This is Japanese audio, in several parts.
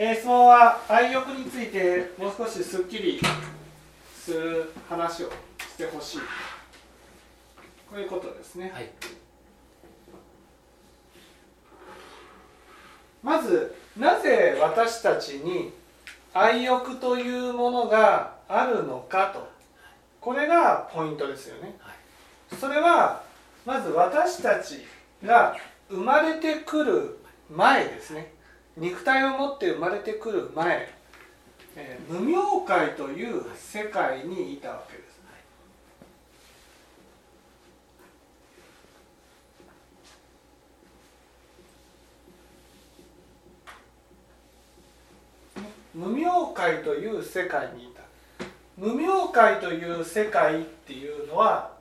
えー、質問は愛欲についてもう少しすっきりする話をしてほしい。こういうことですね、はい、まずなぜ私たちに愛欲というものがあるのかと。これがポイントですよね、はい、それはまず私たちが生まれてくる前ですね肉体を持って生まれてくる前、えー、無明界という世界にいたわけです。無明界という世界にいた無明界という世界っていうのは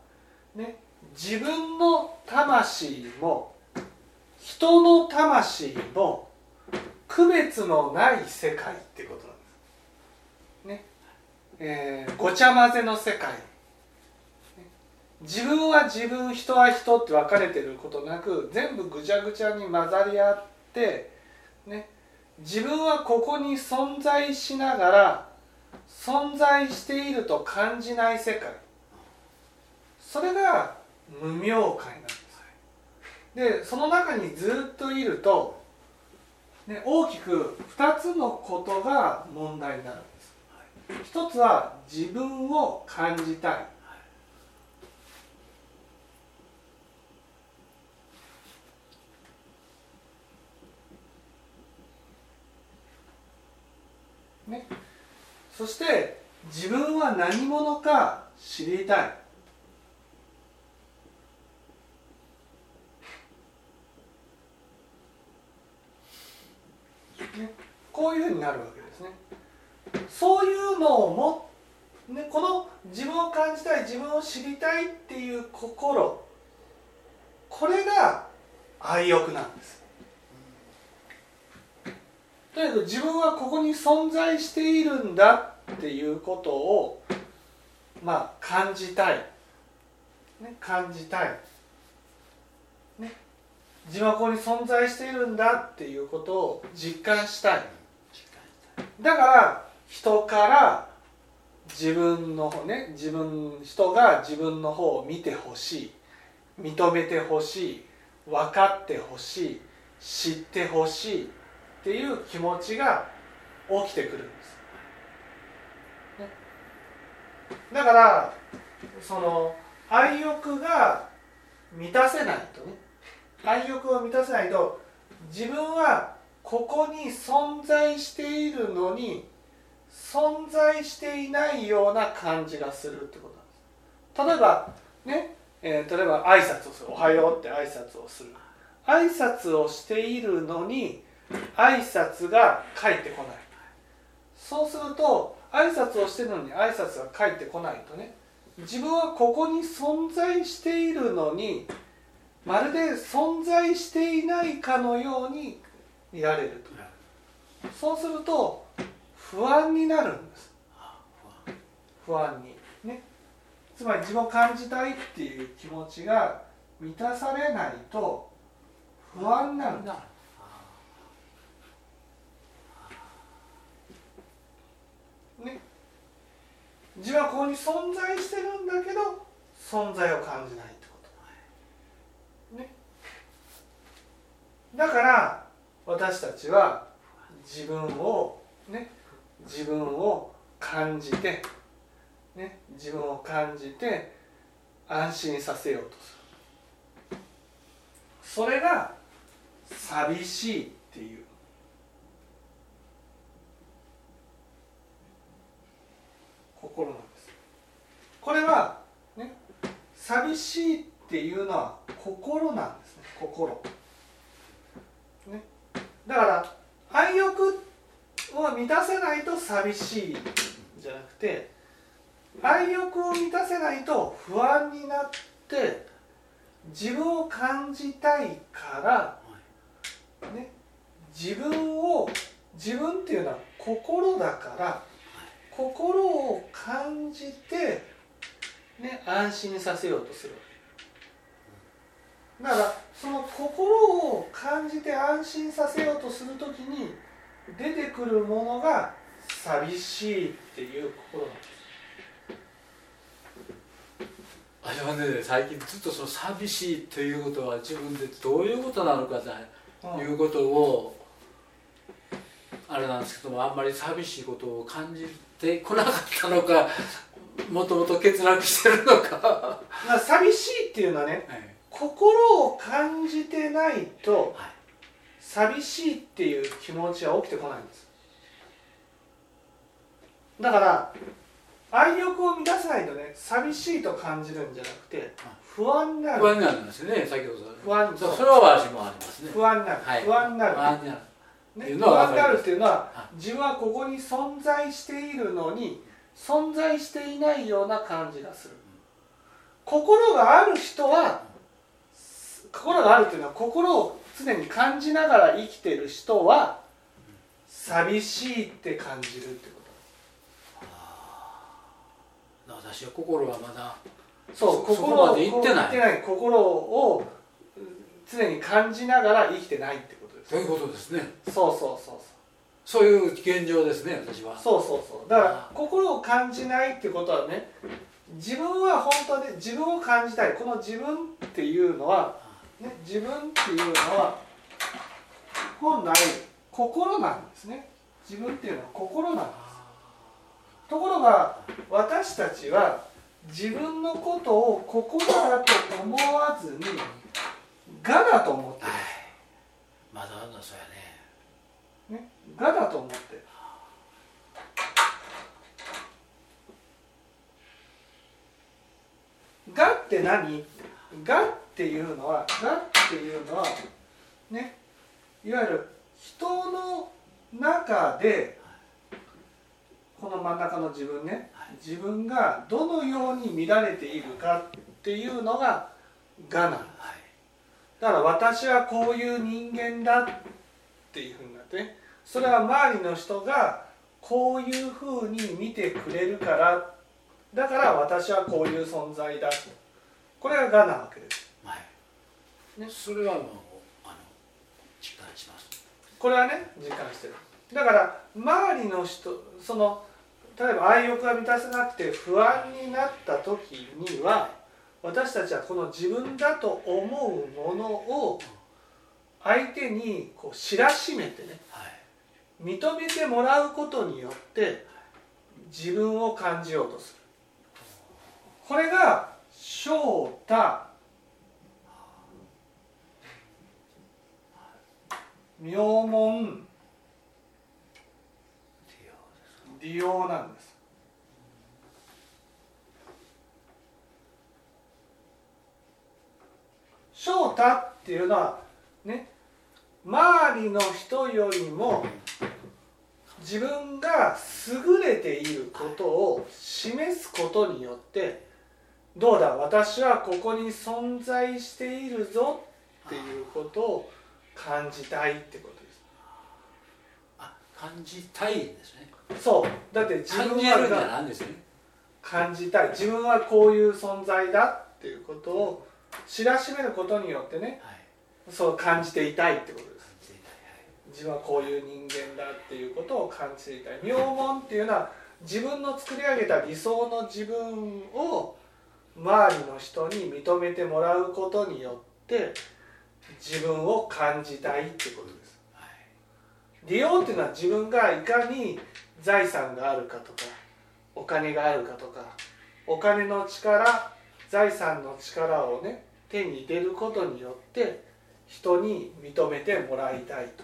ね自分の魂も人の魂も区別のない世界ってことなんです。ね。えー、ごちゃ混ぜの世界。自分は自分人は人って分かれてることなく全部ぐちゃぐちゃに混ざり合って、ね、自分はここに存在しながら存在していると感じない世界それが無明界なんですでその中にずっといるとで大きく2つのことが問題になるんです。一つは自分を感じたい。ね、そして自分は何者か知りたい。ね、こういうふうになるわけですね。そういうのをも、ね、この自分を感じたい自分を知りたいっていう心これが愛欲なんです。とにかく自分はここに存在しているんだっていうことをまあ感じたい、ね、感じたい自分はここに存在しているんだっていうことを実感したいだから人から自分のね自分人が自分の方を見てほしい認めてほしい分かってほしい知ってほしいっていう気持ちが起きてくるんです、ね、だからその愛欲が満たせないとね。愛欲を満たせないと自分はここに存在しているのに存在していないような感じがするってことなんです。例えばね、えー、例えば挨拶をする「おはよう」って挨拶をする。挨拶をしているのに挨拶が返ってこない。そうすると挨拶をしてるのに挨拶が返ってこないとね自分はここに存在しているのにまるで存在していないかのように見られると。そうすると不安になるんです。不安。に。ね。つまり自分を感じたいっていう気持ちが満たされないと不安になるんです。ね。自分はここに存在してるんだけど存在を感じないね、だから私たちは自分をね自分を感じて、ね、自分を感じて安心させようとする。それが寂しいっていう。心なんです。これはね寂しいっていうのは心なんですね。心。だから愛欲を満たせないと寂しいじゃなくて愛欲を満たせないと不安になって自分を感じたいからね自分を自分っていうのは心だから心を感じてね安心させようとするだからその心を感じて安心させようとする時に出てくるものが寂しいっていう心なんです。あれはね最近ずっとその寂しいということは自分でどういうことなのかということをあれなんですけどもあんまり寂しいことを感じてこなかったのかもともと欠落してるのか。寂しいっていうのはね、はい、心を感じてないと、はい、寂しいっていう気持ちは起きてこないんです。だから愛欲を満たさないとね寂しいと感じるんじゃなくて不安になる。不安になるんですよね先ほど不安。そそれは私もありますね。不安になる、はい、不安になる。不安になるね、不安になるっていうのは自分はここに存在しているのに存在していないような感じがする。心がある人は心があるっていうのは心を常に感じながら生きてる人は寂しいって感じるってこと。私は心はまだそう心まで行ってない。心を常に感じながら生きてないってことです。そういうことですね。そうそうそうそう。そういう現状ですね私は。そうそうそう。だから心を感じないってことはね自分は本当に自分を感じたい。この自分っていうのは、ね、自分っていうのは本来心なんですね。自分っていうのは心なんです。ところが私たちは自分のことを心だと思わずに我だと思ってる。まだあんのそうやね。ね、がだと思ってる。がって何？がっていうのはがっていうのはねいわゆる人の中でこの真ん中の自分ね自分がどのように乱れているかっていうのががなんだから私はこういう人間だっていうふうになってねそれは周りの人がこういうふうに見てくれるからだから私はこういう存在だ。とこれががなわけです、ね、それはもうあの実感します。これはね実感してる。だから周りの人その例えば愛欲が満たせなくて不安になった時には私たちはこの自分だと思うものを相手にこう知らしめてね、はい認めてもらうことによって自分を感じようとする。これが翔太名門。利用なんです。翔太っていうのはね周りの人よりも自分が優れていることを示すことによってどうだ私はここに存在しているぞっていうことを感じたいってことです。あ感じたいですね。そう。だって自分は感じたい自分はこういう存在だっていうことを知らしめることによってね、はい、そう感じていたいってことです。自分はこういう人間だっていうことを感じていたい。名門っていうのは自分の作り上げた理想の自分を周りの人に認めてもらうことによって自分を感じたいってことです、はい、利用っていうのは自分がいかに財産があるかとかお金があるかとかお金の力財産の力をね手に入れることによって人に認めてもらいたいと。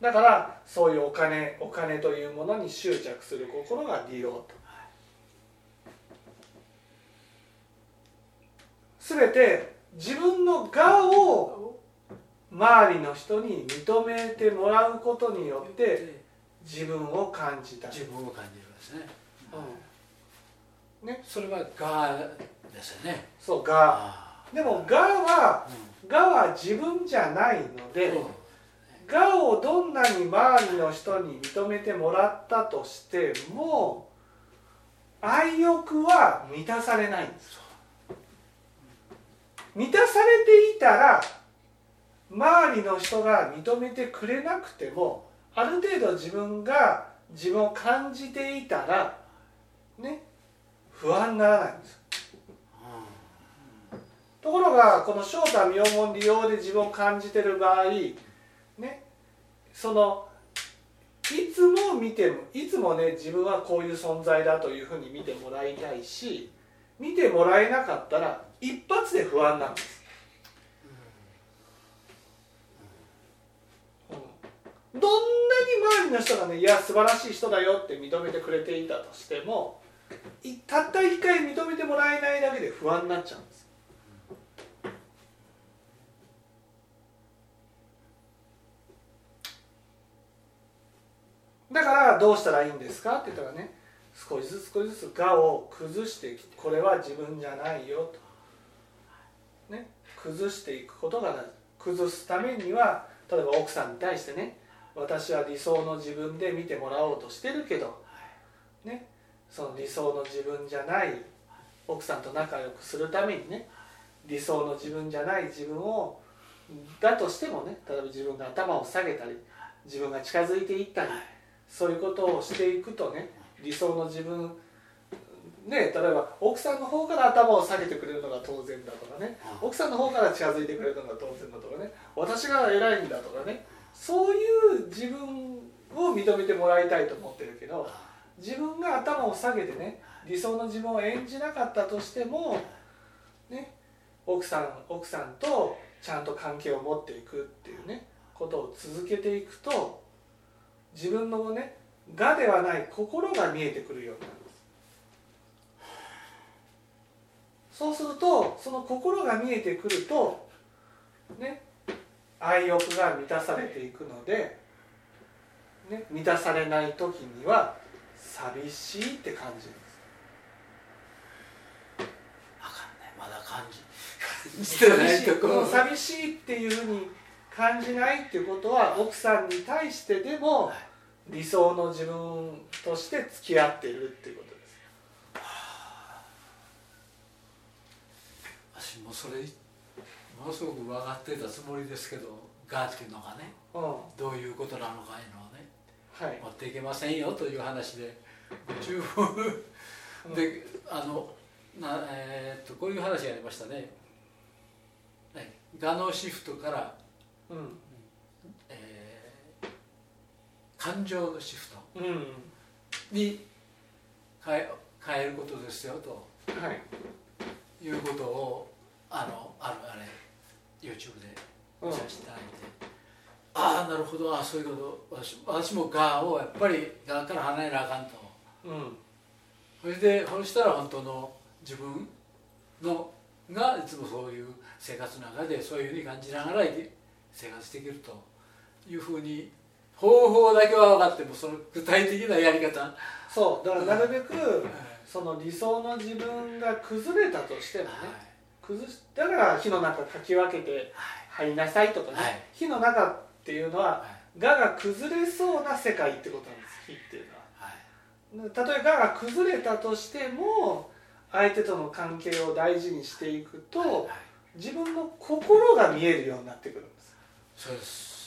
だからそういうお金お金というものに執着する心が利用と。全て自分の我を周りの人に認めてもらうことによって自分を感じた。自分を感じるんですね、うん、ね。それは我ですよね。そう我。でも我は、我は自分じゃないので、うん。我をどんなに周りの人に認めてもらったとしても愛欲は満たされないんです満たされていたら周りの人が認めてくれなくてもある程度自分が自分を感じていたらね不安にならないんです。ところがこの正太妙門利用で自分を感じてる場合ねそのいつも見てもいつもね自分はこういう存在だというふうに見てもらいたいし見てもらえなかったら一発で不安なんです、どんなに周りの人がねいや素晴らしい人だよって認めてくれていたとしてもたった一回認めてもらえないだけで不安になっちゃうんです。だからどうしたらいいんですかって言ったらね少しずつ少しずつ我を崩してこれは自分じゃないよと、ね、崩していくことが崩すためには例えば奥さんに対してね私は理想の自分で見てもらおうとしてるけど、ね、その理想の自分じゃない奥さんと仲良くするためにね理想の自分じゃない自分をだとしてもね例えば自分が頭を下げたり自分が近づいていったりそういうことをしていくとね理想の自分ね例えば奥さんの方から頭を下げてくれるのが当然だとかね。奥さんの方から近づいてくれるのが当然だとかね。私が偉いんだとかね。そういう自分を認めてもらいたいと思ってるけど自分が頭を下げてね理想の自分を演じなかったとしてもね奥さん奥さんとちゃんと関係を持っていくっていうねことを続けていくと自分のね我ではない心が見えてくるようになるんですそうするとその心が見えてくるとね愛欲が満たされていくので、ね、満たされない時には寂しいって感じるんです。分かんない。まだ感じ。感じてないところ。寂しいっていうふうに感じないっていうことは奥さんに対してでも理想の自分として付き合っているっていうことです私もそれものすごく分かってたつもりですけどがっていうのがね、うん、どういうことなのかいうのをね、はい、持っていけませんよという話でであのな、えー、っとこういう話がありましたね。我のシフトから、うん。えー感情のシフトうん。に変え変えることですよと。はい。いうことをあのあるあれ YouTube でうん。見させていただいて、ああなるほど。あそういうこと。私私もがをやっぱりがから離れなあかんと。うん。それでそしたら本当の自分のがいつもそういう生活の中でそういうふうに感じながら生活できると。いうふうに方法だけは分かってもその具体的なやり方、そう。だからなるべくはい。その理想の自分が崩れたとしてもね。はい崩しだから火の中かき分けて入りなさいとかね、はい。火の中っていうのははい。我が崩れそうな世界ってことなんです火っていうのは。はい。たとえ我が崩れたとしても相手との関係を大事にしていくとはい。自分の心が見えるようになってくるんです。そうです。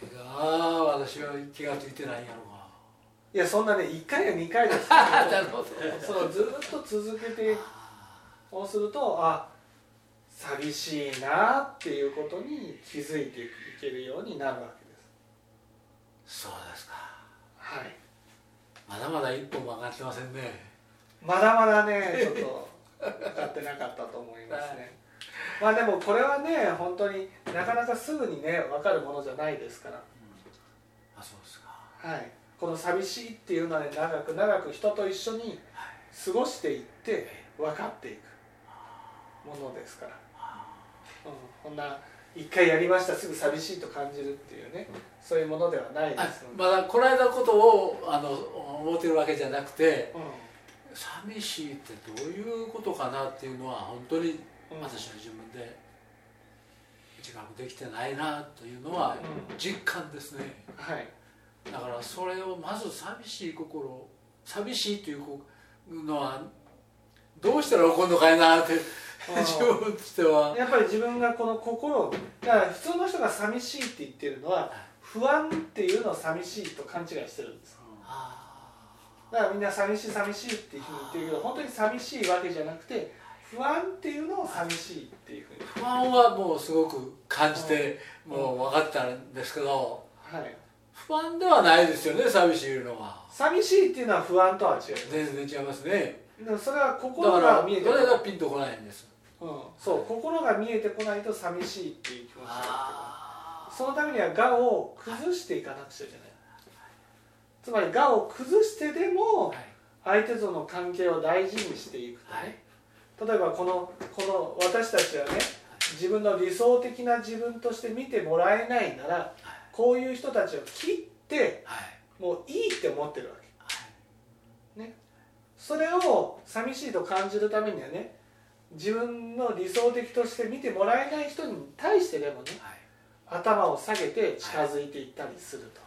それが私は気が付いてないんやろうがいやそんな。ね1回や2回ですなるほどそのずっと続けてそうするとあ寂しいなっていうことに気づいていけるようになるわけです。そうですか。はい。まだまだ一歩も上がってませんね。まだまだねちょっと分かってなかったと思いますね。まあでもこれはね本当になかなかすぐにね分かるものじゃないですから。あそうですか。はい。この寂しいっていうのはね長く長く人と一緒に過ごしていって分かっていくものですから、うん、こんな一回やりましたすぐ寂しいと感じるっていうね。そういうものではないであすので、まだこの間のことをあの思ってるわけじゃなくてう寂しいってどういうことかなっていうのは本当にんうん。私は自分で自覚できてないなというのはうん。実感ですね。はい。だからそれをまず寂しい心寂しいというのはどうしたら怒るのかいなって自分としては。やっぱり自分がこの心をだから普通の人が寂しいって言ってるのは不安っていうのを寂しいと勘違いしてるんです。だからみんな寂しい寂しいっていうふうに言ってるけど本当に寂しいわけじゃなくて不安っていうのを寂しいっていうふうに。不安はもうすごく感じてもう分かったんですけどはい。不安ではないですよね寂しいのは。寂しいっていうのは不安とは違う。全然違いますねでもそれはだ心が見えてこない。それがピンとこないんです？うん、そう心が見えてこないと寂しいっていう気持ちがあそのためには我を崩していかなくちゃいけない。つまり我を崩してであもはい。相手との関係を大事にしていくとはい。ね例えばこのこの私たちはね自分の理想的な自分として見てもらえないならこういう人たちを切ってはい。もういいって思ってるわけ。ねそれを寂しいと感じるためにはね自分の理想的として見てもらえない人に対してでもねはい。頭を下げて近づいていったりすると、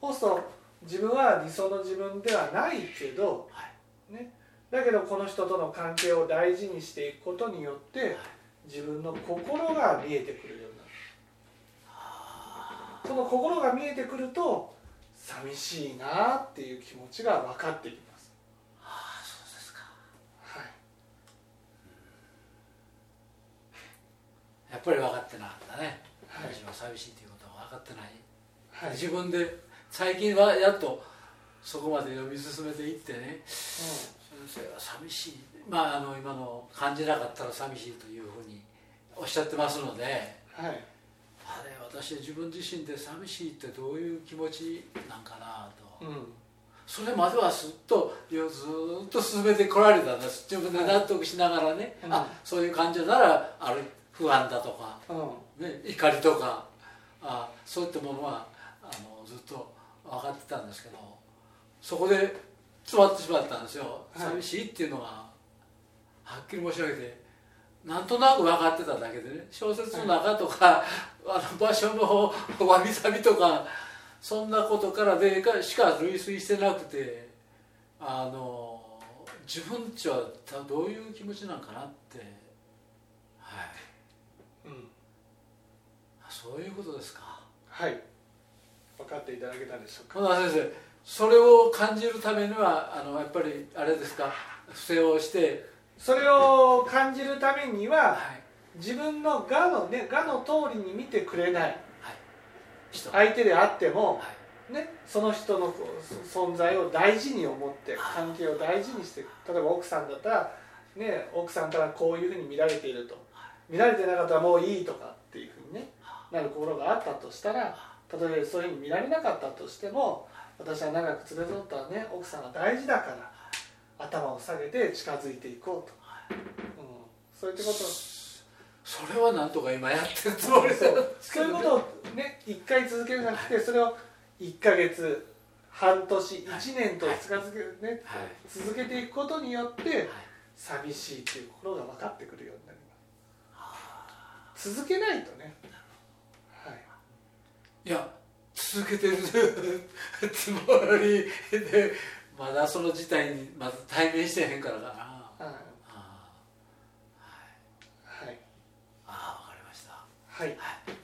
そうすると自分は理想の自分ではないけど、はい。ね、だけどこの人との関係を大事にしていくことによって自分の心が見えてくるようになる。その心が見えてくると寂しいなっていう気持ちが分かってきますああそうですかはいやっぱり分かってなかったね、はい。私は寂しいということは分かってない、はい、自分で最近はやっとそこまで読み進めていってね。う先生は寂しい。まああの今の感じなかったら寂しいというふうにおっしゃってますので。ん、はい。あれ私は自分自身で寂しいってどういう気持ちなんかなと、うん。それまではすっとずーっと進めてこられたんです。自分で納得しながらね、うん。あそういう感情ならある不安だとか、うん。ね、怒りとかあそういったものはあのずっと分かってたんですけどそこで詰まってしまったんですよ、はい。寂しいっていうのがはっきり申し上げてなんとなく分かってただけでね小説の中とか、あの場所のわびさびとかそんなことからでかしか類推してなくてあの自分ちはどういう気持ちなんかなってはいうんそういうことですか？はい。分かっていただけたでしょうか？先生それを感じるためにはあのやっぱりあれですか？不正をして、それを感じるためにははい。自分の我のね我の通りに見てくれない。人、相手であってもはい。ねその人のそ存在を大事に思って関係を大事にして例えば奥さんだったらね奥さんからこういうふうに見られていると。見られてなかったらもういいとかなる心があったとしたら例えばそういうふうに見られなかったとしても私は長く連れ添ったね奥さんが大事だから頭を下げて近づいていこうと、うん、そういったこと。それはなんとか今やってるつもりですそう。そういうことをね1回続けるんじゃなくてそれを1ヶ月半年1年と近づけるね、はい。続けていくことによって寂しいっていう心が分かってくるようになります。続けないとね。はいいや続けてるつもりでまだその事態にまだ対面してへんからかな。あはい。あはい。あ分かりました。はい。はい